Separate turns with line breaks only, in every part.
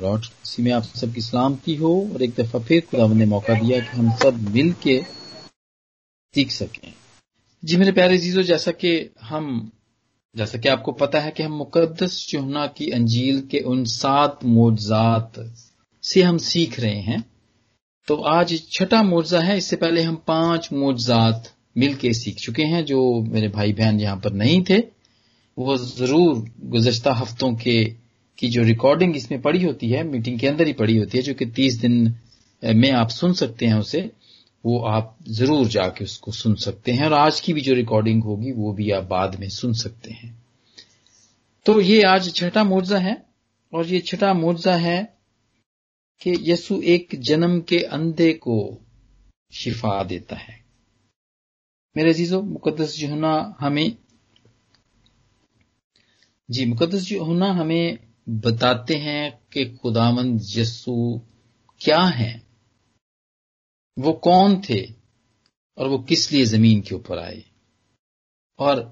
Lord اسی میں آپ سب کی سلامتی ہو اور ایک دفعہ پھر خدا نے موقع دیا کہ ہم سب مل کے سیکھ سکیں۔ جی میرے پیارے عزیزو، جیسا کہ ہم، جیسا کہ آپ کو پتا ہے کہ ہم مقدس چہنا کی انجیل کے ان سات معجزات سے ہم سیکھ رہے ہیں۔ تو آج چھٹا معجزہ ہے، اس سے پہلے ہم پانچ معجزات مل کے سیکھ چکے ہیں جو میرے بھائی بہن یہاں پر نہیں تھے۔ وہ ضرور گزشتہ ہفتوں کے کی جو ریکارڈنگ اس میں پڑی ہوتی ہے میٹنگ کے اندر ہی پڑی ہوتی ہے، جو کہ تیس دن میں آپ سن سکتے ہیں اسے، وہ آپ ضرور جا کے اس کو سن سکتے ہیں، اور آج کی بھی جو ریکارڈنگ ہوگی، وہ بھی آپ بعد میں سن سکتے ہیں۔ تو یہ آج چھٹا معجزہ ہے، اور یہ چھٹا معجزہ ہے کہ یسو ایک جنم کے اندھے کو شفا دیتا ہے۔ میرے عزیزو، مقدس جہنا ہمیں جی مقدس جہنا ہمیں بتاتے ہیں کہ خداوند یسو کیا ہیں؟ وہ کون تھے اور وہ کس لیے زمین کے اوپر آئے؟ اور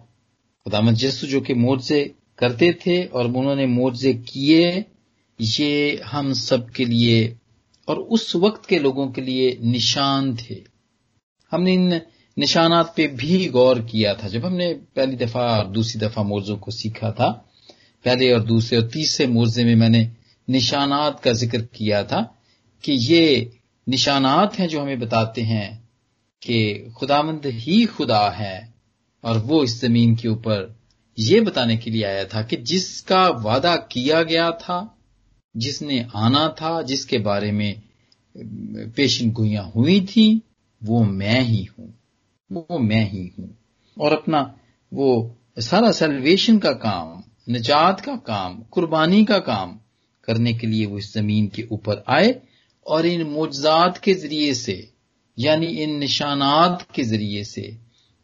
خداوند یسو جو کہ موجے کرتے تھے اور انہوں نے موجے کیے، یہ ہم سب کے لیے اور اس وقت کے لوگوں کے لیے نشان تھے۔ ہم نے ان نشانات پہ بھی غور کیا تھا۔ جب ہم نے پہلی دفعہ اور دوسری دفعہ موضوع کو سیکھا تھا پہلے اور دوسرے اور تیسرے موضے میں میں نے نشانات کا ذکر کیا تھا کہ یہ نشانات ہیں جو ہمیں بتاتے ہیں کہ خداوند ہی خدا ہے اور وہ اس زمین کے اوپر یہ بتانے کے لیے آیا تھا کہ جس کا وعدہ کیا گیا تھا، جس نے آنا تھا، جس کے بارے میں پیشن گوئیاں ہوئی تھیں، وہ میں ہی ہوں، وہ میں ہی ہوں اور اپنا وہ سارا سیلویشن کا کام نجات کا کام، قربانی کا کام کرنے کے لیے وہ اس زمین کے اوپر آئے اور ان معجزات کے ذریعے سے یعنی ان نشانات کے ذریعے سے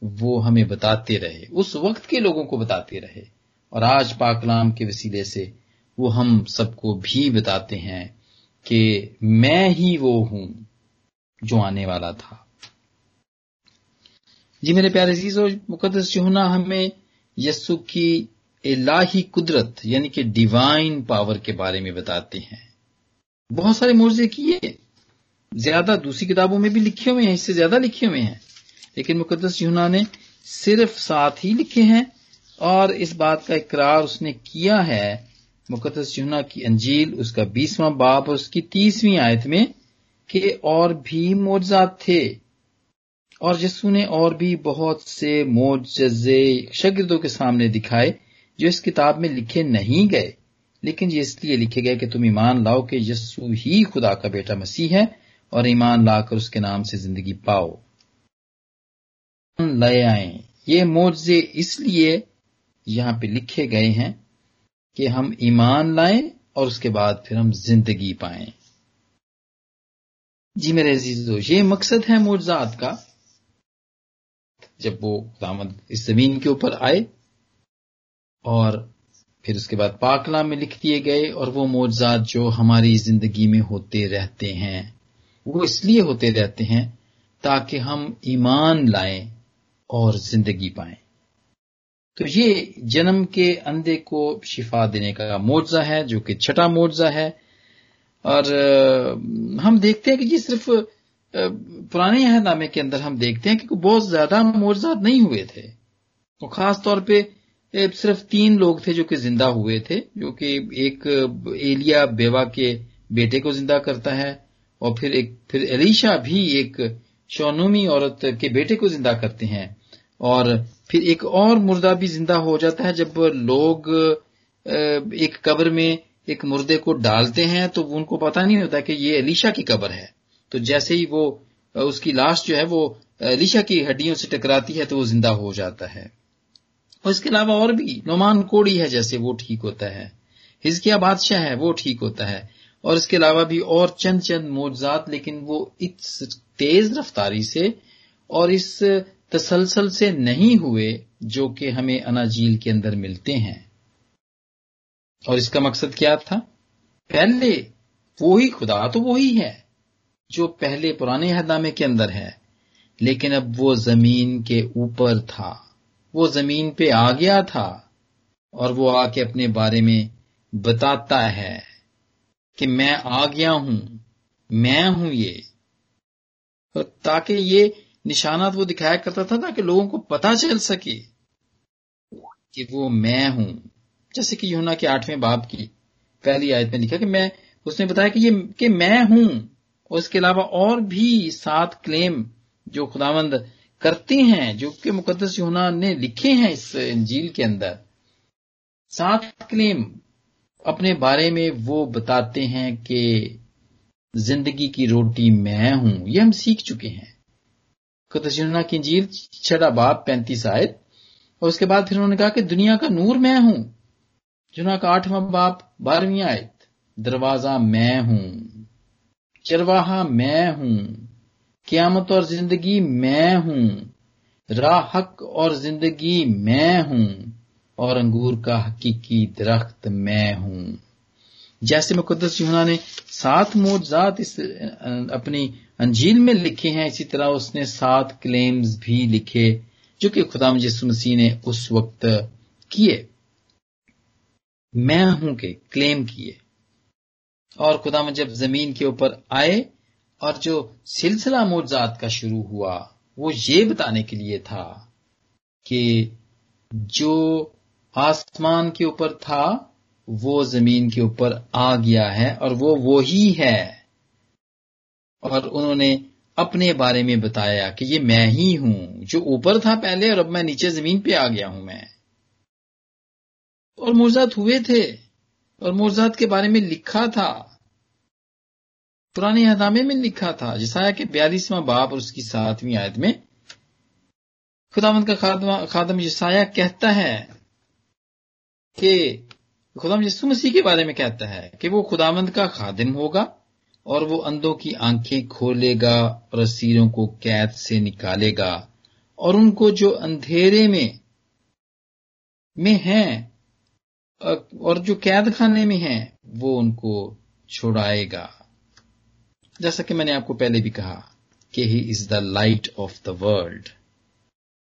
وہ ہمیں بتاتے رہے، اس وقت کے لوگوں کو بتاتے رہے۔ اور آج پاکلام کے وسیلے سے وہ ہم سب کو بھی بتاتے ہیں کہ میں ہی وہ ہوں جو آنے والا تھا۔ جی میرے پیارے عزیز و مقدس چہنا ہمیں یسو کی الہی قدرت یعنی کہ ڈیوائن پاور کے بارے میں بتاتے ہیں۔ بہت سارے موضے کیے، زیادہ دوسری کتابوں میں بھی لکھے ہوئے ہیں، اس سے زیادہ لکھے ہوئے ہیں۔ لیکن مقدس یونا نے صرف ساتھ ہی لکھے ہیں اور اس بات کا اقرار اس نے کیا ہے۔ مقدس یونا کی انجیل، اس کا بیسواں باپ اور اس کی تیسویں آیت میں کہ اور بھی معجزات تھے۔ اور جسو نے اور بھی بہت سے معجزے شاگردوں کے سامنے دکھائے جو اس کتاب میں لکھے نہیں گئے، لیکن یہ اس لیے لکھے گئے کہ تم ایمان لاؤ کہ یسو ہی خدا کا بیٹا مسیح ہے اور ایمان لا کر اس کے نام سے زندگی پاؤ۔ لے آئیں۔ یہ معجزے اس لیے یہاں پہ لکھے گئے ہیں کہ ہم ایمان لائیں اور اس کے بعد پھر ہم زندگی پائیں۔ جی میرے عزیزو یہ مقصد ہے معجزات کا۔ جب وہ دامد اس زمین کے اوپر آئے اور پھر اس کے بعد پاکلا میں لکھ دیے گئے اور وہ معجزات جو ہماری زندگی میں ہوتے رہتے ہیں، وہ اس لیے ہوتے رہتے ہیں تاکہ ہم ایمان لائیں اور زندگی پائیں۔ تو یہ جنم کے اندھے کو شفا دینے کا معجزہ ہے، جو کہ چھٹا معجزہ ہے۔ اور ہم دیکھتے ہیں کہ یہ صرف پرانے عہد نامے کے اندر ہم دیکھتے ہیں کہ بہت زیادہ معجزات نہیں ہوئے تھے۔ تو خاص طور پہ صرف تین لوگ تھے جو کہ زندہ ہوئے تھے، جو کہ ایک ایلیا بیوا کے بیٹے کو زندہ کرتا ہے، اور پھر ایک، پھر علیشا بھی ایک شونومی عورت کے بیٹے کو زندہ کرتے ہیں۔ اور پھر ایک اور مردہ بھی زندہ ہو جاتا ہے، جب لوگ ایک قبر میں ایک مردے کو ڈالتے ہیں، تو ان کو پتا نہیں ہوتا کہ یہ علیشا کی قبر ہے۔ تو جیسے ہی وہ، اس کی لاش جو ہے، وہ علیشا کی ہڈیوں سے ٹکراتی ہے، تو وہ زندہ ہو جاتا ہے۔ اور اس کے علاوہ اور بھی، نعمان کوڑی ہے جیسے وہ ٹھیک ہوتا ہے۔ ہزکیا بادشاہ ہے، وہ ٹھیک ہوتا ہے۔ اور اس کے علاوہ بھی اور چند چند موجزات لیکن وہ اس تیز رفتاری سے اور اس تسلسل سے نہیں ہوئے جو کہ ہمیں اناجیل کے اندر ملتے ہیں۔ اور اس کا مقصد کیا تھا؟ پہلے وہی خدا تو وہی ہے جو پہلے پرانے اہدامے کے اندر ہے، لیکن اب وہ زمین کے اوپر تھا۔ وہ زمین پہ آ گیا تھا اور وہ آ کے اپنے بارے میں بتاتا ہے کہ میں آ گیا ہوں، میں ہوں یہ۔ تاکہ یہ نشانات وہ دکھایا کرتا تھا تاکہ لوگوں کو پتا چل سکے کہ وہ میں ہوں۔ جیسے کہ یونا کے آٹھویں باب کی پہلی آیت میں لکھا کہ میں، اس نے بتایا کہ یہ کہ میں ہوں، اور اس کے علاوہ اور بھی سات کلیم جو خداوند کرتے ہیں، جو کہ مقدس یونا نے لکھے ہیں اس انجیل کے اندر۔ سات کلیم اپنے بارے میں وہ بتاتے ہیں کہ زندگی کی روٹی میں ہوں، یہ ہم سیکھ چکے ہیں۔ قدس یونا کی انجیل چھٹا باپ پینتیس آیت۔ اور اس کے بعد پھر انہوں نے کہا کہ دنیا کا نور میں ہوں۔ جنا کا آٹھواں باپ بارہویں آیت۔ دروازہ میں ہوں، چرواہا میں ہوں۔ قیامت اور زندگی میں ہوں راہ حق اور زندگی میں ہوں، اور انگور کا حقیقی درخت میں ہوں۔ جیسے مقدس یونا نے سات موجزات اس، اپنی انجیل میں لکھے ہیں، اسی طرح اس نے سات کلیمز بھی لکھے جو کہ خدا مجسم مسیح نے اس وقت کیے۔ میں ہوں کہ کلیم کیے۔ اور خدا جب زمین کے اوپر آئے اور جو سلسلہ موجات کا شروع ہوا، وہ یہ بتانے کے لیے تھا کہ جو آسمان کے اوپر تھا، وہ زمین کے اوپر آ گیا ہے اور وہ وہی ہے۔ اور انہوں نے اپنے بارے میں بتایا کہ یہ میں ہی ہوں، جو اوپر تھا پہلے اور اب میں نیچے زمین پہ آ گیا ہوں میں۔ اور مرزاد ہوئے تھے، اور مرزاد کے بارے میں لکھا تھا۔ پرانے حدامے میں لکھا تھا جسایا کہ بیالیسواں باپ اور اس کی ساتویں آیت میں۔ خدامت کا خادم جسایا کہتا ہے کہ خدام یسو مسیح کے بارے میں کہتا ہے کہ وہ خدامند کا خادم ہوگا اور وہ اندوں کی آنکھیں کھولے گا اور اسیروں کو قید سے نکالے گا اور ان کو جو اندھیرے میں میں ہیں، اور جو قید خانے میں ہیں، وہ ان کو چھوڑائے گا۔ جیسا کہ میں نے آپ کو پہلے بھی کہا کہ he is the light of the world.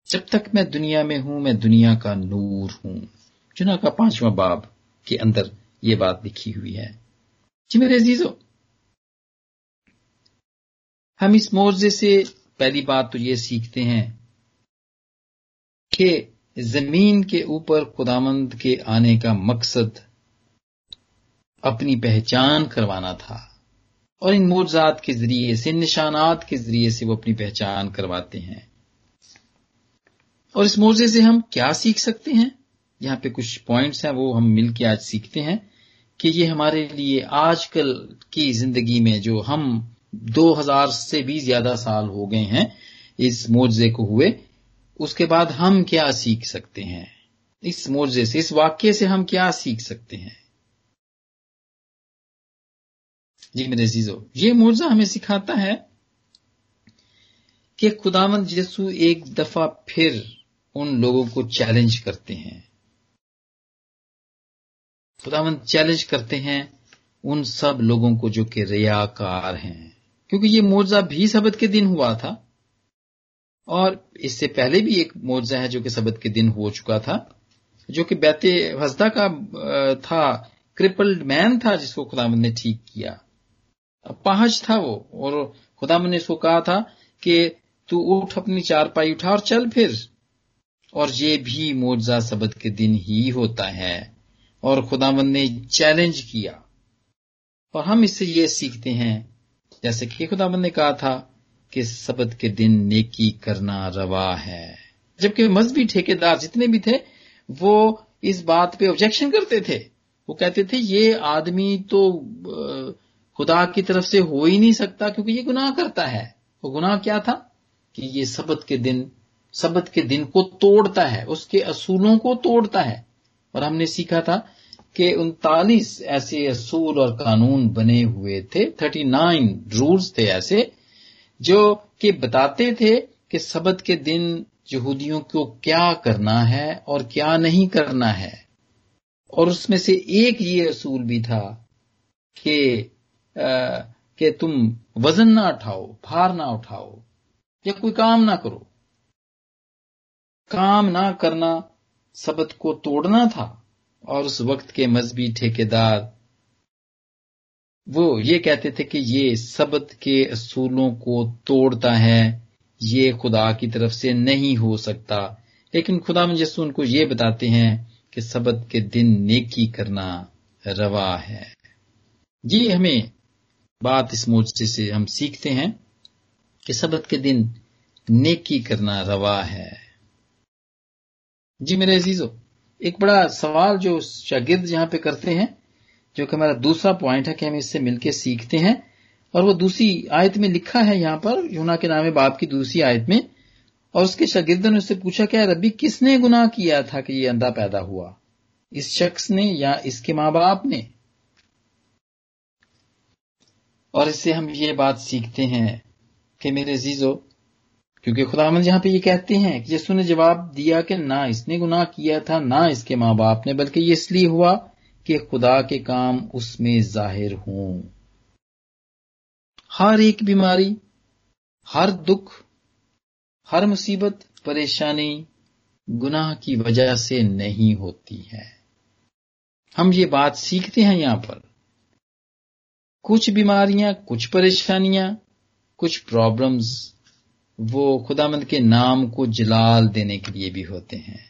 جب تک میں دنیا میں ہوں، میں دنیا کا نور ہوں۔ چنا کا پانچواں باب کے اندر یہ بات لکھی ہوئی ہے۔ جی میرے عزیزو، ہم اس مورزے سے پہلی بات تو یہ سیکھتے ہیں کہ زمین کے اوپر خدامند کے آنے کا مقصد اپنی پہچان کروانا تھا۔ اور ان موجات کے ذریعے سے، ان نشانات کے ذریعے سے وہ اپنی پہچان کرواتے ہیں۔ اور اس موضے سے ہم کیا سیکھ سکتے ہیں؟ یہاں پہ کچھ پوائنٹس ہیں، وہ ہم مل کے آج سیکھتے ہیں کہ یہ ہمارے لیے آج کل کی زندگی میں جو ہم دو ہزار سے بھی زیادہ سال ہو گئے ہیں اس معجزے کو ہوئے، اس کے بعد ہم کیا سیکھ سکتے ہیں؟ اس معجزے سے، اس واقعے سے ہم کیا سیکھ سکتے ہیں؟ جی میرے عزیزو، یہ معجزہ ہمیں سکھاتا ہے کہ خداوند یسو ایک دفعہ پھر ان لوگوں کو چیلنج کرتے ہیں۔ خداوند چیلنج کرتے ہیں ان سب لوگوں کو جو کہ ریاکار ہیں۔ کیونکہ یہ معجزہ بھی سبت کے دن ہوا تھا۔ اور اس سے پہلے بھی ایک معجزہ ہے جو کہ سبت کے دن ہو چکا تھا، جو کہ بیت حسدہ کا تھا، کرپلڈ مین تھا جس کو خداوند نے ٹھیک کیا۔ پہنچ تھا وہ اور خداوند نے اس کو کہا تھا کہ تو اٹھ اپنی چار پائی اٹھا اور چل پھر۔ اور یہ بھی معجزہ سبت کے دن ہی ہوتا ہے۔ اور خدا مند نے چیلنج کیا۔ اور ہم اس سے یہ سیکھتے ہیں، جیسے کہ خدا مند نے کہا تھا کہ سبت کے دن نیکی کرنا روا ہے۔ جبکہ مذہبی ٹھیکے دار جتنے بھی تھے، وہ اس بات پہ آبجیکشن کرتے تھے۔ وہ کہتے تھے، یہ آدمی تو خدا کی طرف سے ہو ہی نہیں سکتا کیونکہ یہ گناہ کرتا ہے۔ وہ گناہ کیا تھا؟ کہ یہ سبت کے دن، سبت کے دن کو توڑتا ہے، اس کے اصولوں کو توڑتا ہے۔ اور ہم نے سیکھا تھا کہ انتالیس ایسے اصول اور قانون بنے ہوئے تھے، تھرٹی نائن رولس تھے ایسے، جو کہ بتاتے تھے کہ سبت کے دن یہودیوں کو کیا کرنا ہے اور کیا نہیں کرنا ہے۔ اور اس میں سے ایک یہ اصول بھی تھا کہ کہ تم وزن نہ اٹھاؤ، بھار نہ اٹھاؤ، یا کوئی کام نہ کرو۔ کام نہ کرنا سبت کو توڑنا تھا، اور اس وقت کے مذہبی ٹھیکیدار وہ یہ کہتے تھے کہ یہ سبت کے اصولوں کو توڑتا ہے، یہ خدا کی طرف سے نہیں ہو سکتا۔ لیکن خدا مجسو ان کو یہ بتاتے ہیں کہ سبت کے دن نیکی کرنا روا ہے۔ جی ہمیں بات اس موجے سے ہم سیکھتے ہیں کہ سبت کے دن نیکی کرنا روا ہے۔ جی میرے عزیزو، ایک بڑا سوال جو شاگرد یہاں پہ کرتے ہیں، جو کہ ہمارا دوسرا پوائنٹ ہے کہ ہم اس سے مل کے سیکھتے ہیں، اور وہ دوسری آیت میں لکھا ہے یہاں پر، یونا کے نام باپ کی دوسری آیت میں، اور اس کے شاگردوں نے اس سے پوچھا کہ ربی، کس نے گناہ کیا تھا کہ یہ اندھا پیدا ہوا؟ اس شخص نے یا اس کے ماں باپ نے؟ اور اس سے ہم یہ بات سیکھتے ہیں کہ میرے عزیزو، کیونکہ خدا مند یہاں پہ یہ کہتے ہیں کہ جسو نے جواب دیا کہ نہ اس نے گناہ کیا تھا، نہ اس کے ماں باپ نے، بلکہ یہ اس لیے ہوا کہ خدا کے کام اس میں ظاہر ہوں۔ ہر ایک بیماری، ہر دکھ، ہر مصیبت، پریشانی گناہ کی وجہ سے نہیں ہوتی ہے۔ ہم یہ بات سیکھتے ہیں یہاں پر۔ کچھ بیماریاں، کچھ پریشانیاں، کچھ پرابلمز وہ خدا مند کے نام کو جلال دینے کے لیے بھی ہوتے ہیں۔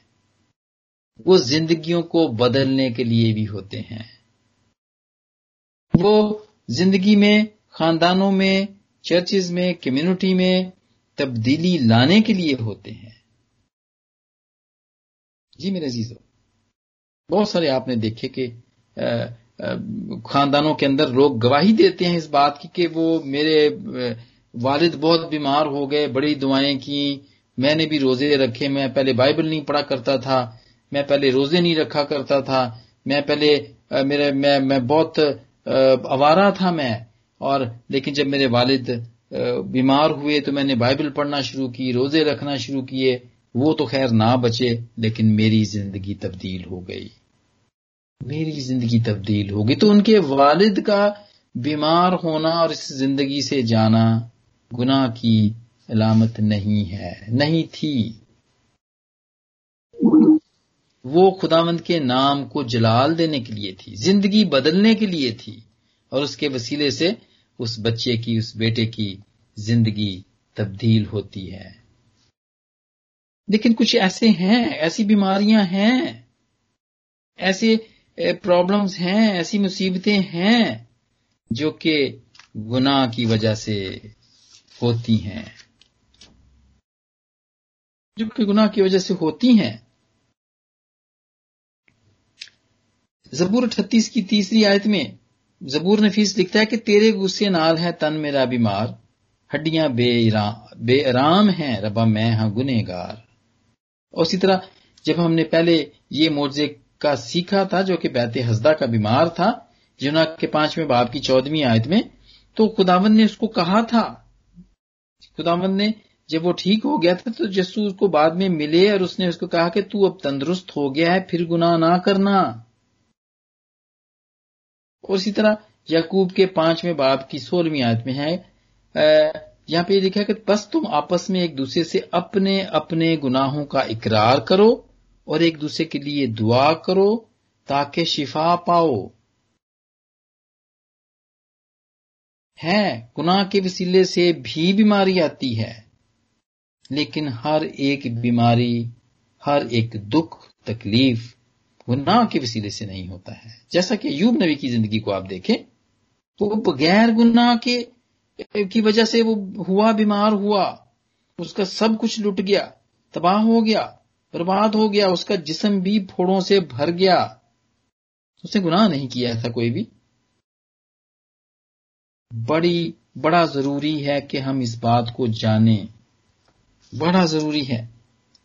وہ زندگیوں کو بدلنے کے لیے بھی ہوتے ہیں۔ وہ زندگی میں، خاندانوں میں چرچز میں کمیونٹی میں تبدیلی لانے کے لیے ہوتے ہیں۔ جی میرے عزیزو، بہت سارے آپ نے دیکھے کہ خاندانوں کے اندر لوگ گواہی دیتے ہیں اس بات کی کہ وہ میرے، والد بہت بیمار ہو گئے، بڑی دعائیں کی میں نے بھی روزے رکھے، میں پہلے بائبل نہیں پڑھا کرتا تھا، میں پہلے روزے نہیں رکھا کرتا تھا، میں پہلے میرے، میں میں بہت آوارہ تھا میں، اور لیکن جب میرے والد بیمار ہوئے تو میں نے بائبل پڑھنا شروع کی، روزے رکھنا شروع کیے، وہ تو خیر نہ بچے، لیکن میری زندگی تبدیل ہو گئی۔ میری زندگی تبدیل ہو گئی تو ان کے والد کا بیمار ہونا اور اس زندگی سے جانا گناہ کی علامت نہیں ہے، نہیں تھی۔ وہ خداوند کے نام کو جلال دینے کے لیے تھی، زندگی بدلنے کے لیے تھی اور اس کے وسیلے سے اس بچے کی، اس بیٹے کی زندگی تبدیل ہوتی ہے۔ لیکن کچھ ایسے ہیں، ایسی بیماریاں ہیں، ایسے پرابلمز ہیں، ایسی مصیبتیں ہیں جو کہ گناہ کی وجہ سے ہوتی ہیں۔ جو کہ گناہ کی وجہ سے ہوتی ہیں۔ زبور اٹھتیس کی تیسری آیت میں زبور نفیس لکھتا ہے کہ تیرے غصے نال ہے، تن میرا بیمار، ہڈیاں بے بے آرام ہیں، ربا میں ہاں گنہ گار اور اسی طرح جب ہم نے پہلے یہ موضے کا سیکھا تھا جو کہ بیت حسدہ کا بیمار تھا جنا کے پانچویں باپ کی چودہویں آیت میں، تو خداون نے اس کو کہا تھا۔ خداون نے جب وہ ٹھیک ہو گیا تھا تو جسو اس کو بعد میں ملے اور اس نے اس کو کہا کہ تو اب تندرست ہو گیا ہے، پھر گناہ نہ کرنا۔ اور اسی طرح یعقوب کے پانچویں باپ کی سولہویں آیت میں ہے یہاں پہ یہ لکھا کہ بس تم آپس میں ایک دوسرے سے اپنے اپنے گناہوں کا اقرار کرو۔ اور ایک دوسرے کے لیے دعا کرو تاکہ شفا پاؤ۔ ہے گناہ کے وسیلے سے بھی بیماری آتی ہے، لیکن ہر ایک بیماری، ہر ایک دکھ، تکلیف گناہ کے وسیلے سے نہیں ہوتا ہے۔ جیسا کہ یوب نبی کی زندگی کو آپ دیکھیں تو وہ بغیر گناہ کے، کی وجہ سے وہ ہوا، بیمار ہوا، اس کا سب کچھ لٹ گیا، تباہ ہو گیا۔ برباد ہو گیا، اس کا جسم بھی پھوڑوں سے بھر گیا۔ اس نے گناہ نہیں کیا تھا کوئی بھی۔ بڑی، بڑا ضروری ہے کہ ہم اس بات کو جانیں۔ بڑا ضروری ہے۔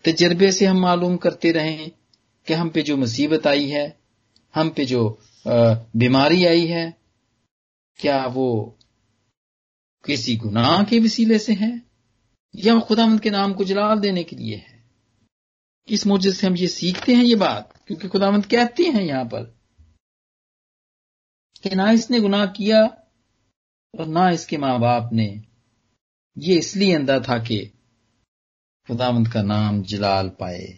تجربے سے ہم معلوم کرتے رہیں کہ ہم پہ جو مصیبت آئی ہے، ہم پہ جو بیماری آئی ہے، کیا وہ کسی گناہ کے وسیلے سے ہے یا خدا مند کے نام کو جلال دینے کے لیے ہے؟ اس موجود سے ہم یہ سیکھتے ہیں یہ بات، کیونکہ خدا مند کہتے ہیں یہاں پر کہ نہ اس نے گناہ کیا اور نہ اس کے ماں باپ نے۔ یہ اس لیے اندھا تھا کہ خدا مند کا نام جلال پائے۔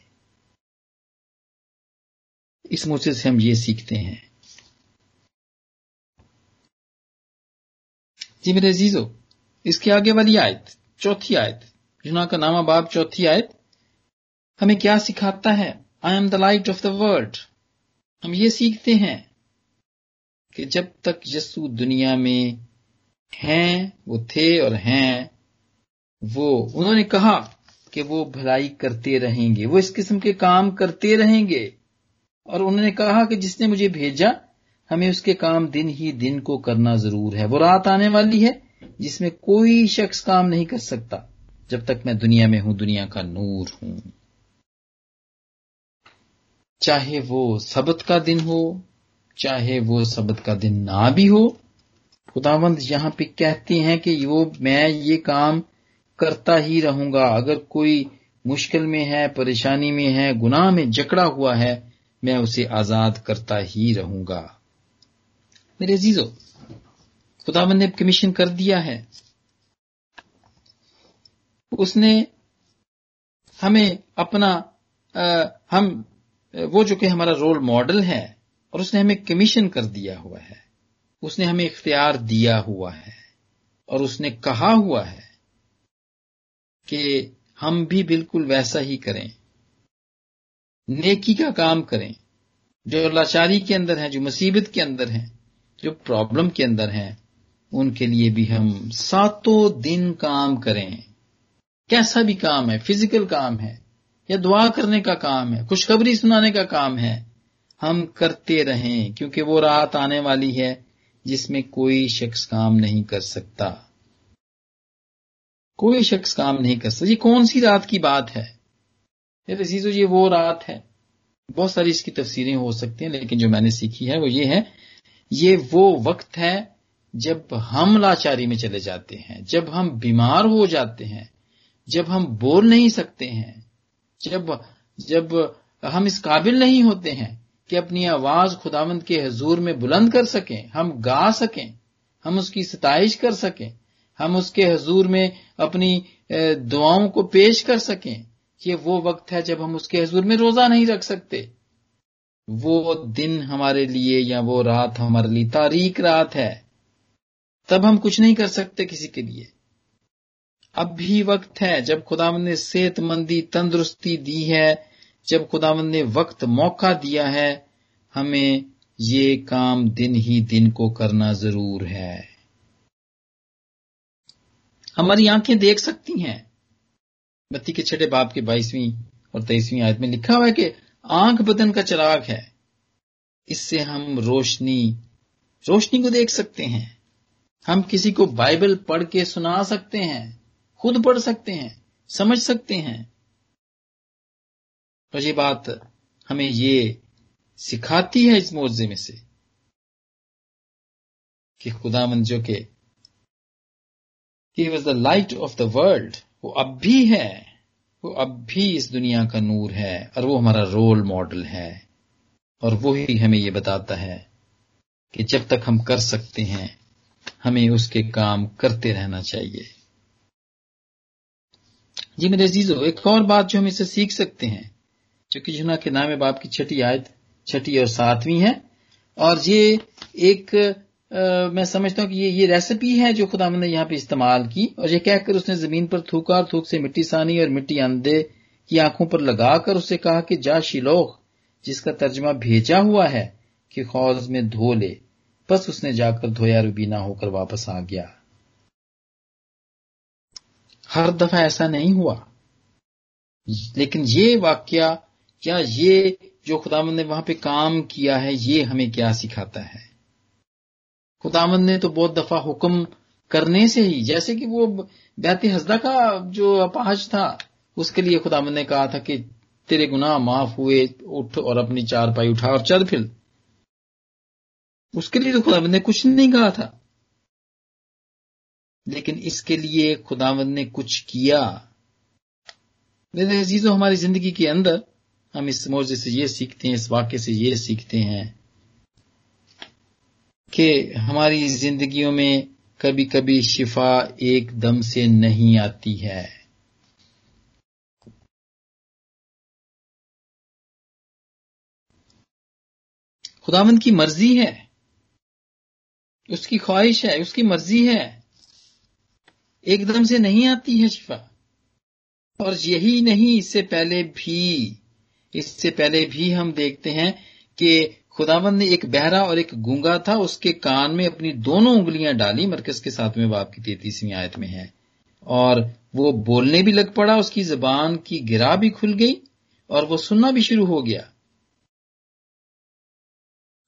اس موجود سے ہم یہ سیکھتے ہیں۔ جی میرے عزیزو، اس کے آگے والی آیت، چوتھی آیت جنا کا نامہ باب چوتھی آیت ہمیں کیا سکھاتا ہے؟ I am the light of the world ہم یہ سیکھتے ہیں کہ جب تک یسو دنیا میں ہیں، وہ تھے اور ہیں، وہ، انہوں نے کہا کہ وہ بھلائی کرتے رہیں گے، وہ اس قسم کے کام کرتے رہیں گے۔ اور انہوں نے کہا کہ جس نے مجھے بھیجا، ہمیں اس کے کام دن ہی دن کو کرنا ضرور ہے۔ وہ رات آنے والی ہے، جس میں کوئی شخص کام نہیں کر سکتا، جب تک میں دنیا میں ہوں، دنیا کا نور ہوں۔ چاہے وہ سبت کا دن ہو، چاہے وہ سبت کا دن نہ بھی ہو، خداوند یہاں پہ کہتے ہیں کہ وہ میں یہ کام کرتا ہی رہوں گا۔ اگر کوئی مشکل میں ہے، پریشانی میں ہے، گناہ میں جکڑا ہوا ہے، میں اسے آزاد کرتا ہی رہوں گا۔ میرے عزیزو، خداوند نے کمیشن کر دیا ہے۔ اس نے ہمیں اپنا ہم وہ جو کہ ہمارا رول ماڈل ہے اور اس نے ہمیں کمیشن کر دیا ہوا ہے۔ اس نے ہمیں اختیار دیا ہوا ہے اور اس نے کہا ہوا ہے کہ ہم بھی بالکل ویسا ہی کریں۔ نیکی کا کام کریں۔ جو لاچاری کے اندر ہیں، جو مصیبت کے اندر ہیں، جو پرابلم کے اندر ہیں، ان کے لیے بھی ہم ساتوں دن کام کریں۔ کیسا بھی کام ہے فزیکل کام ہے یا دعا کرنے کا کام ہے، خوشخبری سنانے کا کام ہے، ہم کرتے رہیں کیونکہ وہ رات آنے والی ہے جس میں کوئی شخص کام نہیں کر سکتا۔ کوئی شخص کام نہیں کر سکتا۔ یہ کون سی رات کی بات ہے؟ عزیزو، یہ وہ رات ہے۔ بہت ساری اس کی تفسیریں ہو سکتی ہیں، لیکن جو میں نے سیکھی ہے وہ یہ ہے، یہ وہ وقت ہے جب ہم لاچاری میں چلے جاتے ہیں، جب ہم بیمار ہو جاتے ہیں، جب ہم بول نہیں سکتے ہیں جب جب ہم اس قابل نہیں ہوتے ہیں کہ اپنی آواز خداوند کے حضور میں بلند کر سکیں، ہم گا سکیں، ہم اس کی ستائش کر سکیں، ہم اس کے حضور میں اپنی دعاؤں کو پیش کر سکیں یہ وہ وقت ہے جب ہم اس کے حضور میں روزہ نہیں رکھ سکتے۔ وہ دن ہمارے لیے یا وہ رات ہمارے لیے تاریخ رات ہے۔ تب ہم کچھ نہیں کر سکتے کسی کے لیے۔ اب بھی وقت ہے، جب خداوند نے صحت مندی تندرستی دی ہے، جب خداوند نے وقت موقع دیا ہے، ہمیں یہ کام دن ہی دن کو کرنا ضرور ہے۔ ہماری آنکھیں دیکھ سکتی ہیں۔ بتی کے چھٹے باپ کے بائیسویں اور تیئیسویں آیت میں لکھا ہوا ہے کہ آنکھ بدن کا چراغ ہے۔ اس سے ہم روشنی روشنی کو دیکھ سکتے ہیں۔ ہم کسی کو بائبل پڑھ کے سنا سکتے ہیں۔ خود پڑھ سکتے ہیں، سمجھ سکتے ہیں۔ اور یہ بات ہمیں یہ سکھاتی ہے اس معوضے میں سے کہ خدا مند جو کہ was the light of the world وہ اب بھی ہے۔ وہ اب بھی اس دنیا کا نور ہے اور وہ ہمارا رول ماڈل ہے۔ اور وہی ہمیں یہ بتاتا ہے کہ جب تک ہم کر سکتے ہیں، ہمیں اس کے کام کرتے رہنا چاہیے۔ جی میرے عزیزو، ایک اور بات جو ہم اسے سیکھ سکتے ہیں، جو کہ جنا کے نام باپ کی چھٹی آیت، چھٹی اور ساتویں ہے، اور یہ ایک میں سمجھتا ہوں کہ یہ یہ ریسیپی ہے جو خدا نے یہاں پہ استعمال کی، اور یہ کہہ کر اس نے زمین پر تھوکا، اور تھوک سے مٹی سانی، اور مٹی اندے کی آنکھوں پر لگا کر اسے کہا کہ جا شیلوخ، جس کا ترجمہ بھیجا ہوا ہے کہ خوض میں دھو لے۔ بس اس نے جا کر دھویا روبینا ہو کر واپس آ گیا۔ ہر دفعہ ایسا نہیں ہوا۔ لیکن یہ واقعہ، یا یہ جو خدا نے وہاں پہ کام کیا ہے، یہ ہمیں کیا سکھاتا ہے؟ خدامند نے تو بہت دفعہ حکم کرنے سے ہی، جیسے کہ وہ بیت حسدہ کا جو اپاہج تھا، اس کے لیے خدامند نے کہا تھا کہ تیرے گناہ معاف ہوئے، اٹھ اور اپنی چار پائی اٹھا اور چل پھر۔ اس کے لیے تو خدامند نے کچھ نہیں کہا تھا۔ لیکن اس کے لیے خداوند نے کچھ کیا۔ میرے عزیزوں، ہماری زندگی کے اندر ہم اس موضوع سے یہ سیکھتے ہیں، اس واقعے سے یہ سیکھتے ہیں کہ ہماری زندگیوں میں کبھی کبھی شفا ایک دم سے نہیں آتی ہے۔ خداوند کی مرضی ہے، اس کی خواہش ہے، اس کی مرضی ہے۔ ایک دم سے نہیں آتی ہے شفا۔ اور یہی نہیں، اس سے پہلے بھی، اس سے پہلے بھی ہم دیکھتے ہیں کہ خداوند نے ایک بہرا اور ایک گونگا تھا، اس کے کان میں اپنی دونوں انگلیاں ڈالی، مرکز کے ساتھ میں باپ کی تینتیسویں آیت میں ہے۔ اور وہ بولنے بھی لگ پڑا، اس کی زبان کی گرا بھی کھل گئی اور وہ سننا بھی شروع ہو گیا۔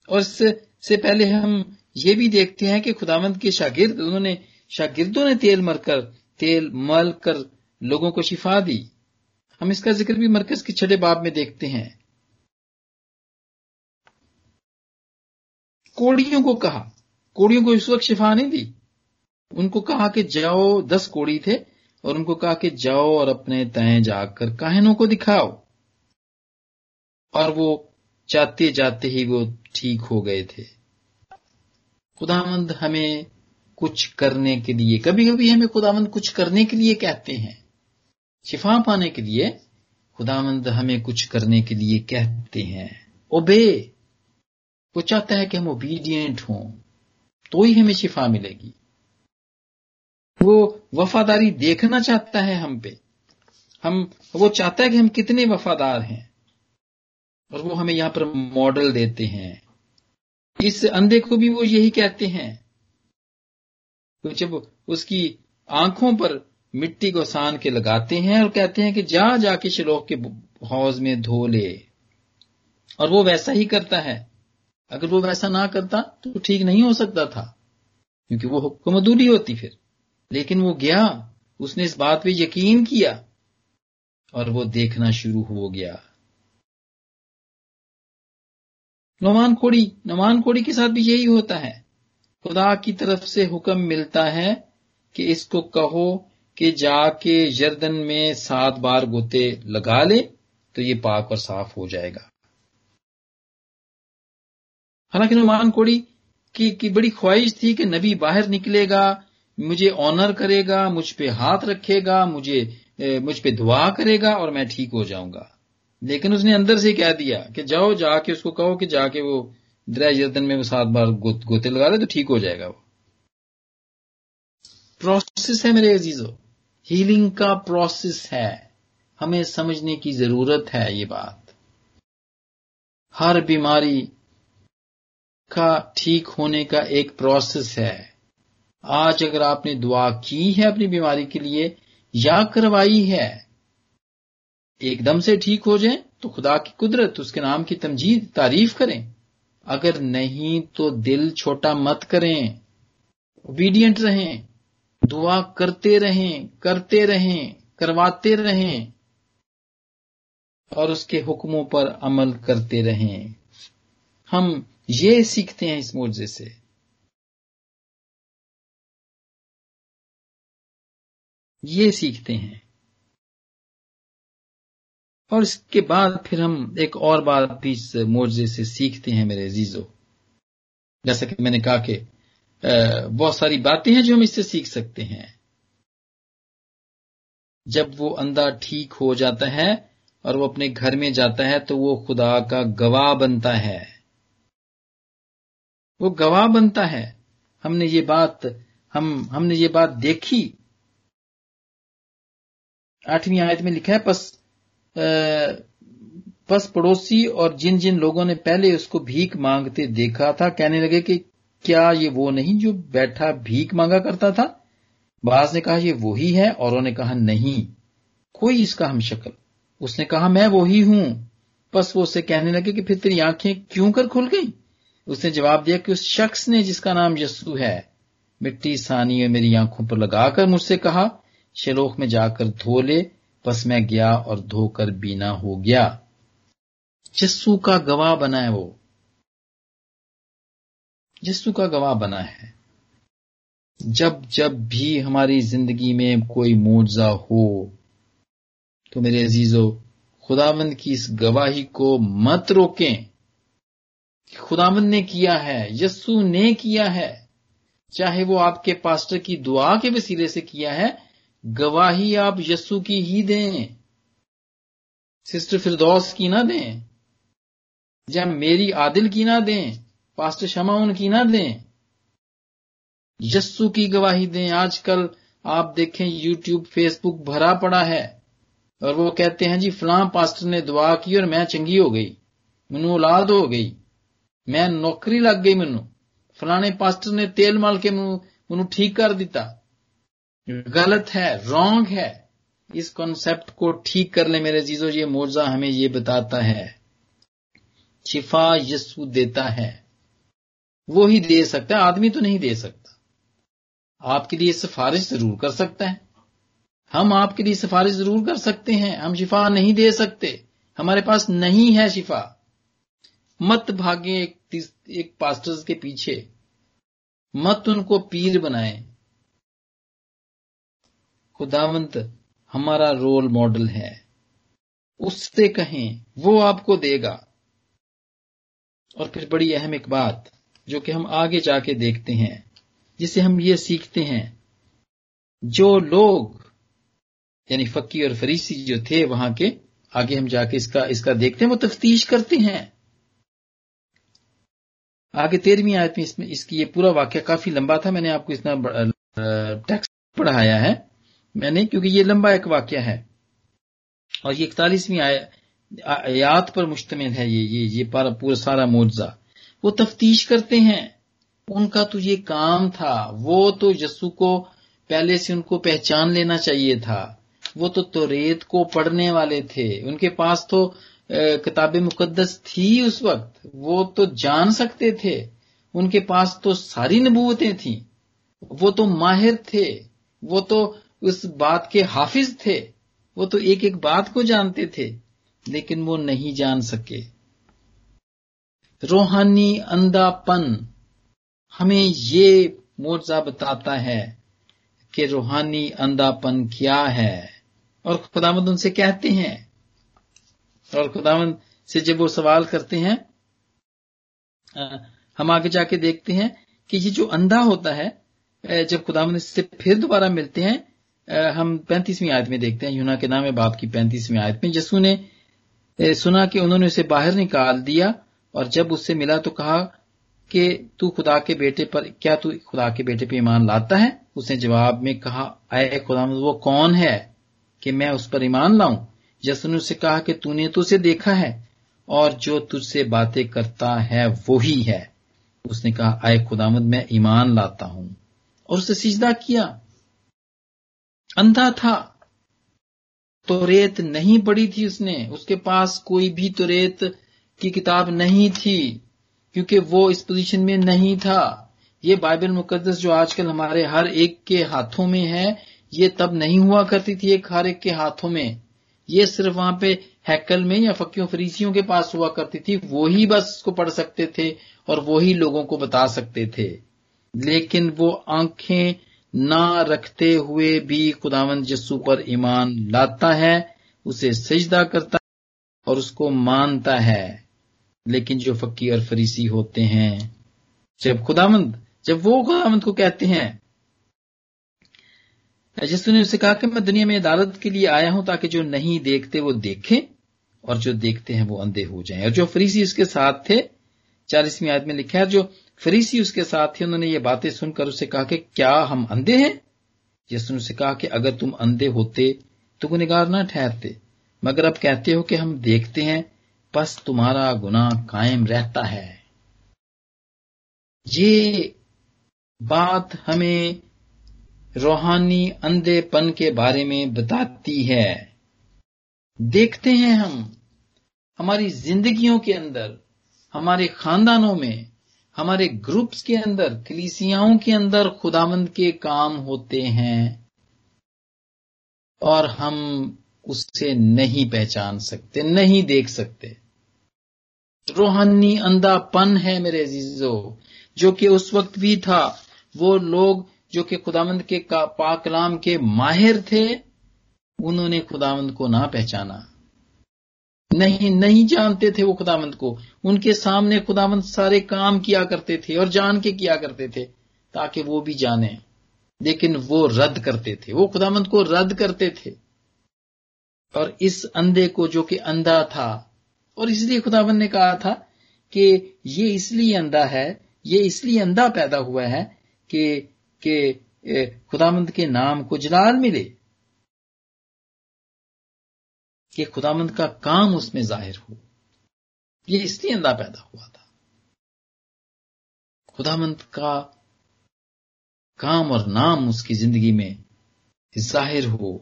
اور اس سے پہلے ہم یہ بھی دیکھتے ہیں کہ خداوند کے شاگرد انہوں نے شاگردوں نے تیل مر کر، تیل مل کر لوگوں کو شفا دی۔ ہم اس کا ذکر بھی مرکز کے چھٹے باب میں دیکھتے ہیں۔ کوڑیوں کو کہا۔ کوڑیوں کو اس وقت شفا نہیں دی۔ ان کو کہا کہ جاؤ، دس کوڑی تھے، اور ان کو کہا کہ جاؤ اور اپنے تائیں جا کر کاہنوں کو دکھاؤ۔ اور وہ جاتے جاتے ہی وہ ٹھیک ہو گئے تھے۔ خدا مند ہمیں کچھ کرنے کے لیے، کبھی کبھی ہمیں خدا مند کچھ کرنے کے لیے کہتے ہیں۔ شفا پانے کے لیے خدا مند ہمیں کچھ کرنے کے لیے کہتے ہیں۔ اوبے وہ چاہتا ہے کہ ہم اوبیڈینٹ ہوں، تو ہی ہمیں شفا ملے گی۔ وہ وفاداری دیکھنا چاہتا ہے ہم پہ۔ ہم، وہ چاہتا ہے کہ ہم کتنے وفادار ہیں۔ اور وہ ہمیں یہاں پر ماڈل دیتے ہیں۔ اس اندھے کو بھی وہ یہی کہتے ہیں۔ جب اس کی آنکھوں پر مٹی کو سان کے لگاتے ہیں اور کہتے ہیں کہ جا جا کے شلوک کے حوض میں دھو لے۔ اور وہ ویسا ہی کرتا ہے۔ اگر وہ ویسا نہ کرتا تو ٹھیک نہیں ہو سکتا تھا، کیونکہ وہ حکم ادوری ہوتی پھر۔ لیکن وہ گیا، اس نے اس بات پہ یقین کیا اور وہ دیکھنا شروع ہو گیا۔ نعمان کوڑی نعمان کوڑی کے ساتھ بھی یہی ہوتا ہے۔ خدا کی طرف سے حکم ملتا ہے کہ اس کو کہو کہ جا کے جردن میں سات بار گوتے لگا لے تو یہ پاک اور صاف ہو جائے گا۔ حالانکہ نعمان کوڑی کی, کی بڑی خواہش تھی کہ نبی باہر نکلے گا مجھے آنر کرے گا مجھ پہ ہاتھ رکھے گا مجھے مجھ پہ دعا کرے گا اور میں ٹھیک ہو جاؤں گا۔ لیکن اس نے اندر سے کہہ دیا کہ جاؤ جا کے اس کو کہو کہ جا کے وہ دریا جردن میں سات بار گوتے لگا لے تو ٹھیک ہو جائے گا وہ۔ پروسیس ہے میرے عزیزو۔ ہیلنگ کا پروسیس ہے۔ ہمیں سمجھنے کی ضرورت ہے یہ بات۔ ہر بیماری کا ٹھیک ہونے کا ایک پروسیس ہے۔ آج اگر آپ نے دعا کی ہے اپنی بیماری کے لیے یا کروائی ہے، ایک دم سے ٹھیک ہو جائیں تو خدا کی قدرت، اس کے نام کی تمجید، تعریف کریں۔ اگر نہیں تو دل چھوٹا مت کریں۔ اوبیڈینٹ رہیں۔ دعا کرتے رہیں کرتے رہیں، کرواتے رہیں۔ اور اس کے حکموں پر عمل کرتے رہیں۔ ہم یہ سیکھتے ہیں اس معجزے سے۔ یہ سیکھتے ہیں۔ اور اس کے بعد پھر ہم ایک اور بات بھی اس معجزے سے سیکھتے ہیں میرے عزیزو۔ جیسا کہ میں نے کہا کہ بہت ساری باتیں ہیں جو ہم اس سے سیکھ سکتے ہیں۔ جب وہ اندھا ٹھیک ہو جاتا ہے اور وہ اپنے گھر میں جاتا ہے تو وہ خدا کا گواہ بنتا ہے۔ وہ گواہ بنتا ہے۔ ہم نے یہ بات، ہم ہم نے یہ بات دیکھی۔ آٹھویں آیت میں لکھا ہے، پس پس پڑوسی اور جن جن لوگوں نے پہلے اس کو بھیک مانگتے دیکھا تھا، کہنے لگے کہ کیا یہ وہ نہیں جو بیٹھا بھیک مانگا کرتا تھا؟ بعض نے کہا، یہ وہی ہے، اوروں نے کہا، نہیں، کوئی اس کا ہم شکل۔ اس نے کہا، میں وہی ہوں۔ بس وہ اسے کہنے لگے کہ پھر تیری آنکھیں کیوں کر کھل گئی اس نے جواب دیا کہ اس شخص نے جس کا نام یسو ہے۔ مٹی سانی میری آنکھوں پر لگا کر مجھ سے کہا شلوخ میں جا کر دھو لے۔ بس میں گیا اور دھو کر بینا ہو گیا۔ جسو کا گواہ بنا ہے وہ۔ جسو کا گواہ بنا ہے۔ جب جب بھی ہماری زندگی میں کوئی معجزہ ہو، تو میرے عزیزو، خداوند کی اس گواہی کو مت روکیں۔ خداوند نے کیا ہے، یسو نے کیا ہے۔ چاہے وہ آپ کے پاسٹر کی دعا کے وسیلے سے کیا ہے گواہی آپ یسو کی ہی دیں۔ سسٹر فردوس کی نہ دیں۔ یا میری عادل کی نہ دیں۔ پاسٹر شما ان کی نہ دیں۔ یسو کی گواہی دیں۔ آج کل آپ دیکھیں یوٹیوب فیس بک بھرا پڑا ہے۔ اور وہ کہتے ہیں جی فلاں پاسٹر نے دعا کی اور میں چنگی ہو گئی۔ منو اولاد ہو گئی۔ میں نوکری لگ گئی منو۔ فلانے پاسٹر نے تیل مال کے منو ٹھیک کر دیتا۔ غلط ہے رونگ ہے۔ اس کانسیپٹ کو ٹھیک کر لیں میرے چیزوں یہ موضا ہمیں یہ بتاتا ہے شفا یسو دیتا ہے۔ وہی دے سکتا ہے آدمی تو نہیں دے سکتا۔ آپ کے لیے سفارش ضرور کر سکتا ہے۔ ہم آپ کے لیے سفارش ضرور کر سکتے ہیں ہم شفا نہیں دے سکتے۔ ہمارے پاس نہیں ہے شفا۔ مت بھاگیں ایک, ایک پاسٹرز کے پیچھے۔ مت ان کو پیر بنائیں۔ خداونت ہمارا رول ماڈل ہے۔ اس سے کہیں وہ آپ کو دے گا۔ اور پھر بڑی اہم ایک بات جو کہ ہم آگے جا کے دیکھتے ہیں، جسے ہم یہ سیکھتے ہیں، جو لوگ یعنی فقی اور فریسی جو تھے وہاں کے، آگے ہم جا کے اس کا اس کا دیکھتے ہیں، وہ تفتیش کرتے ہیں۔ آگے تیرہویں آیت میں اس میں، اس کی یہ پورا واقعہ کافی لمبا تھا، میں نے آپ کو اتنا ٹیکس پڑھایا ہے۔ میں نے کیونکہ یہ لمبا ایک واقعہ ہے۔ اور یہ اکتالیسویں آیات پر مشتمل ہے یہ یہ یہ پورا سارا معجزہ۔ وہ تفتیش کرتے ہیں، ان کا تو یہ کام تھا، وہ تو یسو کو پہلے سے ان کو پہچان لینا چاہیے تھا۔ وہ تو توریت کو پڑھنے والے تھے۔ ان کے پاس تو کتاب مقدس تھی اس وقت۔ وہ تو جان سکتے تھے۔ ان کے پاس تو ساری نبوتیں تھیں۔ وہ تو ماہر تھے۔ وہ تو اس بات کے حافظ تھے، وہ تو ایک ایک بات کو جانتے تھے، لیکن وہ نہیں جان سکے۔ روحانی اندھا پن ہمیں یہ موضا بتاتا ہے کہ روحانی اندھا پن کیا ہے۔ اور خدامد ان سے کہتے ہیں۔ اور خداوند سے جب وہ سوال کرتے ہیں ہم آگے جا کے دیکھتے ہیں کہ یہ جو اندھا ہوتا ہے، جب خداوند اس سے پھر دوبارہ ملتے ہیں ہم پینتیسویں آیت میں دیکھتے ہیں یونا کے نام باپ کی پینتیسویں آیت میں جسو نے سنا کہ انہوں نے اسے باہر نکال دیا اور جب اس سے ملا تو کہا کہ تو خدا کے بیٹے پر، کیا تو خدا کے بیٹے پہ ایمان لاتا ہے؟ اس نے جواب میں کہا، اے خدا، وہ کون ہے کہ میں اس پر ایمان لاؤں؟ جس نے اسے کہا کہ تو نے تو اسے دیکھا ہے اور جو تجھ سے باتیں کرتا ہے وہی ہے۔ اس نے کہا آئے خدامد میں ایمان لاتا ہوں۔ اور اسے سجدہ کیا۔ اندھا تھا تو ریت نہیں پڑی تھی اس نے۔ اس کے پاس کوئی بھی تو ریت کی کتاب نہیں تھی، کیونکہ وہ اس پوزیشن میں نہیں تھا۔ یہ بائبل مقدس جو آج کل ہمارے ہر ایک کے ہاتھوں میں ہے، یہ تب نہیں ہوا کرتی تھی ایک ہر ایک کے ہاتھوں میں۔ یہ صرف وہاں پہ ہیکل میں یا فکیوں فریسیوں کے پاس ہوا کرتی تھی، وہی بس اس کو پڑھ سکتے تھے اور وہی لوگوں کو بتا سکتے تھے۔ لیکن وہ آنکھیں نہ رکھتے ہوئے بھی خداون جسو پر ایمان لاتا ہے، اسے سجدہ کرتا ہے اور اس کو مانتا ہے۔ لیکن جو فقی اور فریسی ہوتے ہیں، جب خداوند، جب وہ خداوند کو کہتے ہیں جس نے اسے کہا کہ میں دنیا میں عدالت کے لیے آیا ہوں تاکہ جو نہیں دیکھتے وہ دیکھیں، اور جو دیکھتے ہیں وہ اندھے ہو جائیں۔ اور جو فریسی اس کے ساتھ تھے چالیسویں آدمی میں لکھا ہے، جو فریسی اس کے ساتھ تھے، انہوں نے یہ باتیں سن کر اسے کہا کہ کیا ہم اندھے ہیں؟ جس نے اسے کہا کہ اگر تم اندھے ہوتے تو گنگار نہ ٹھہرتے، مگر اب کہتے ہو کہ ہم دیکھتے ہیں بس تمہارا گنا قائم رہتا ہے۔ یہ بات ہمیں روحانی اندھے پن کے بارے میں بتاتی ہے۔ دیکھتے ہیں ہم ہماری زندگیوں کے اندر ہمارے خاندانوں میں، ہمارے گروپس کے اندر، کلیسیاؤں کے اندر خدامند کے کام ہوتے ہیں اور ہم اس سے نہیں پہچان سکتے، نہیں دیکھ سکتے۔ روحانی اندھا پن ہے میرے عزیزو، جو کہ اس وقت بھی تھا۔ وہ لوگ جو کہ خدامند کے پاکلام کے ماہر تھے، انہوں نے خداوند کو نہ پہچانا۔ نہیں نہیں جانتے تھے وہ خداوند کو۔ ان کے سامنے خداوند سارے کام کیا کرتے تھے اور جان کے کیا کرتے تھے تاکہ وہ بھی جانے۔ لیکن وہ رد کرتے تھے۔ وہ خداوند کو رد کرتے تھے۔ اور اس اندھے کو جو کہ اندھا تھا۔ اور اس لیے خداوند نے کہا تھا کہ یہ اس لیے اندھا ہے، یہ اس لیے اندھا پیدا ہوا ہے کہ کہ خدامند کے نام کو جلال ملے۔ کہ خدامند کا کام اس میں ظاہر ہو۔ یہ اس لیے اندھا پیدا ہوا تھا۔ خدامند کا کام اور نام اس کی زندگی میں ظاہر ہو۔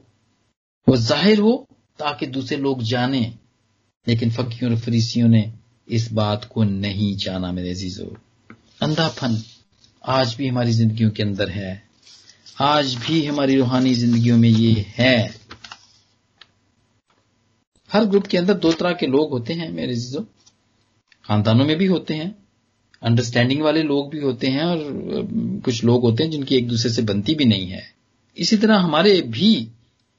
وہ ظاہر ہو تاکہ دوسرے لوگ جانیں، لیکن فقیوں اور فریسیوں نے اس بات کو نہیں جانا۔ میرے عزیزو، اندھا پن آج بھی ہماری زندگیوں کے اندر ہے۔ آج بھی ہماری روحانی زندگیوں میں یہ ہے۔ ہر گروپ کے اندر دو طرح کے لوگ ہوتے ہیں میرے عزیزو۔ خاندانوں میں بھی ہوتے ہیں انڈرسٹینڈنگ والے لوگ بھی ہوتے ہیں اور کچھ لوگ ہوتے ہیں جن کی ایک دوسرے سے بنتی بھی نہیں ہے۔ اسی طرح ہمارے بھی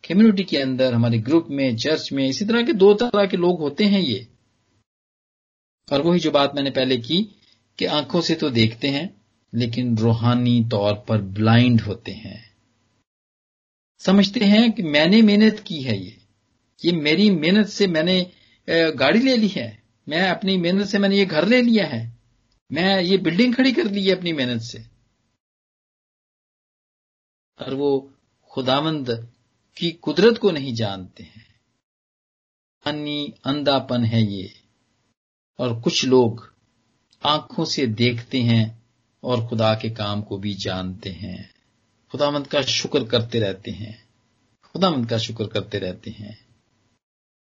کمیونٹی کے اندر، ہمارے گروپ میں چرچ میں، اسی طرح کے دو طرح کے لوگ ہوتے ہیں یہ۔ اور وہی جو بات میں نے پہلے کی کہ آنکھوں سے تو دیکھتے ہیں، لیکن روحانی طور پر بلائنڈ ہوتے ہیں۔ سمجھتے ہیں کہ میں نے محنت کی ہے یہ۔ یہ میری محنت سے میں نے گاڑی لے لی ہے۔ میں اپنی محنت سے میں نے یہ گھر لے لیا ہے۔ میں یہ بلڈنگ کھڑی کر لی ہے اپنی محنت سے۔ اور وہ خداوند کی قدرت کو نہیں جانتے ہیں۔ اندھا پن ہے یہ۔ اور کچھ لوگ آنکھوں سے دیکھتے ہیں اور خدا کے کام کو بھی جانتے ہیں۔ خدا مند کا شکر کرتے رہتے ہیں۔ خدا مند کا شکر کرتے رہتے ہیں۔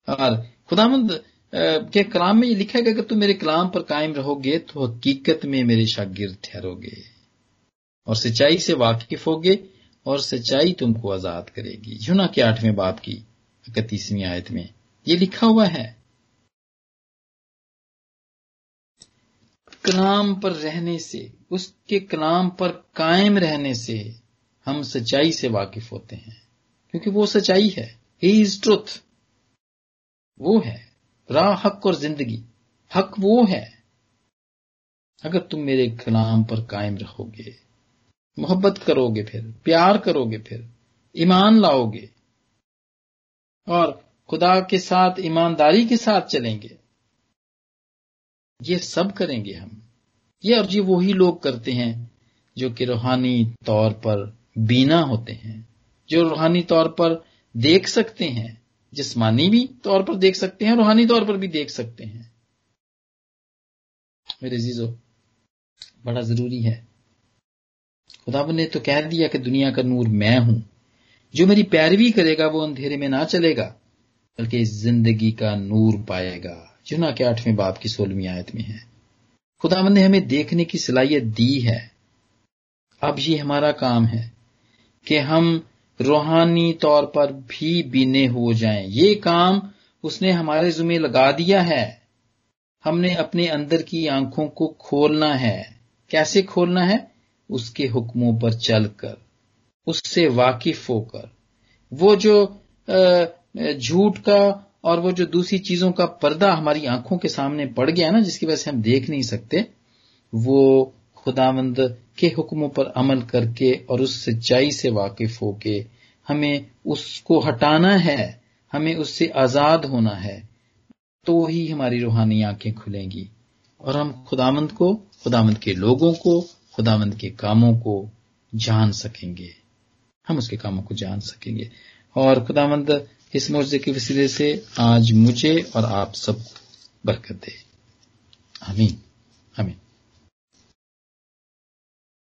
اور خدا مند کے کلام میں یہ لکھا گیا کہ تم میرے کلام پر قائم رہو گے تو حقیقت میں میرے شاگرد ٹھہرو گے اور سچائی سے واقف ہوگے اور سچائی تم کو آزاد کرے گی۔ جنا کے آٹھویں باپ کی، اکتیسویں آیت میں یہ لکھا ہوا ہے۔ کلام پر رہنے سے، اس کے کلام پر قائم رہنے سے ہم سچائی سے واقف ہوتے ہیں، کیونکہ وہ سچائی ہے۔ ہی از ٹروتھ وہ ہے۔ راہ حق اور زندگی۔ حق وہ ہے۔ اگر تم میرے کلام پر قائم رہو گے محبت کرو گے پھر، پیار کرو گے پھر، ایمان لاؤ گے اور خدا کے ساتھ، ایمانداری کے ساتھ چلیں گے، یہ سب کریں گے ہم۔ یہ اور یہ وہی لوگ کرتے ہیں جو کہ روحانی طور پر بینا ہوتے ہیں، جو روحانی طور پر دیکھ سکتے ہیں۔ جسمانی بھی طور پر دیکھ سکتے ہیں، روحانی طور پر بھی دیکھ سکتے ہیں۔ میرے عزیزو، بڑا ضروری ہے۔ خدا نے تو کہہ دیا کہ دنیا کا نور میں ہوں۔ جو میری پیروی کرے گا، وہ اندھیرے میں نہ چلے گا، بلکہ زندگی کا نور پائے گا۔ جنا کے آٹھویں باپ کی سولہویں آیت میں ہے۔ خدا نے ہمیں دیکھنے کی صلاحیت دی ہے۔ اب یہ ہمارا کام ہے کہ ہم روحانی طور پر بھی بینے ہو جائیں۔ یہ کام اس نے ہمارے ذمہ لگا دیا ہے۔ ہم نے اپنے اندر کی آنکھوں کو کھولنا ہے۔ کیسے کھولنا ہے؟ اس کے حکموں پر چل کر، اس سے واقف ہو کر۔ وہ جو جھوٹ کا اور وہ جو دوسری چیزوں کا پردہ ہماری آنکھوں کے سامنے پڑ گیا نا، جس کی وجہ سے ہم دیکھ نہیں سکتے، وہ خداوند کے حکموں پر عمل کر کے اور اس سچائی سے واقف ہو کے ہمیں اس کو ہٹانا ہے، ہمیں اس سے آزاد ہونا ہے، تو ہی ہماری روحانی آنکھیں کھلیں گی۔ اور ہم خدامند کو خدامند کے لوگوں کو خدامند کے کاموں کو جان سکیں گے۔ ہم اس کے کاموں کو جان سکیں گے۔ اور خدامند اس معجزے کے وسیلے سے آج مجھے اور آپ سب برکت دے۔ آمین۔ آمین۔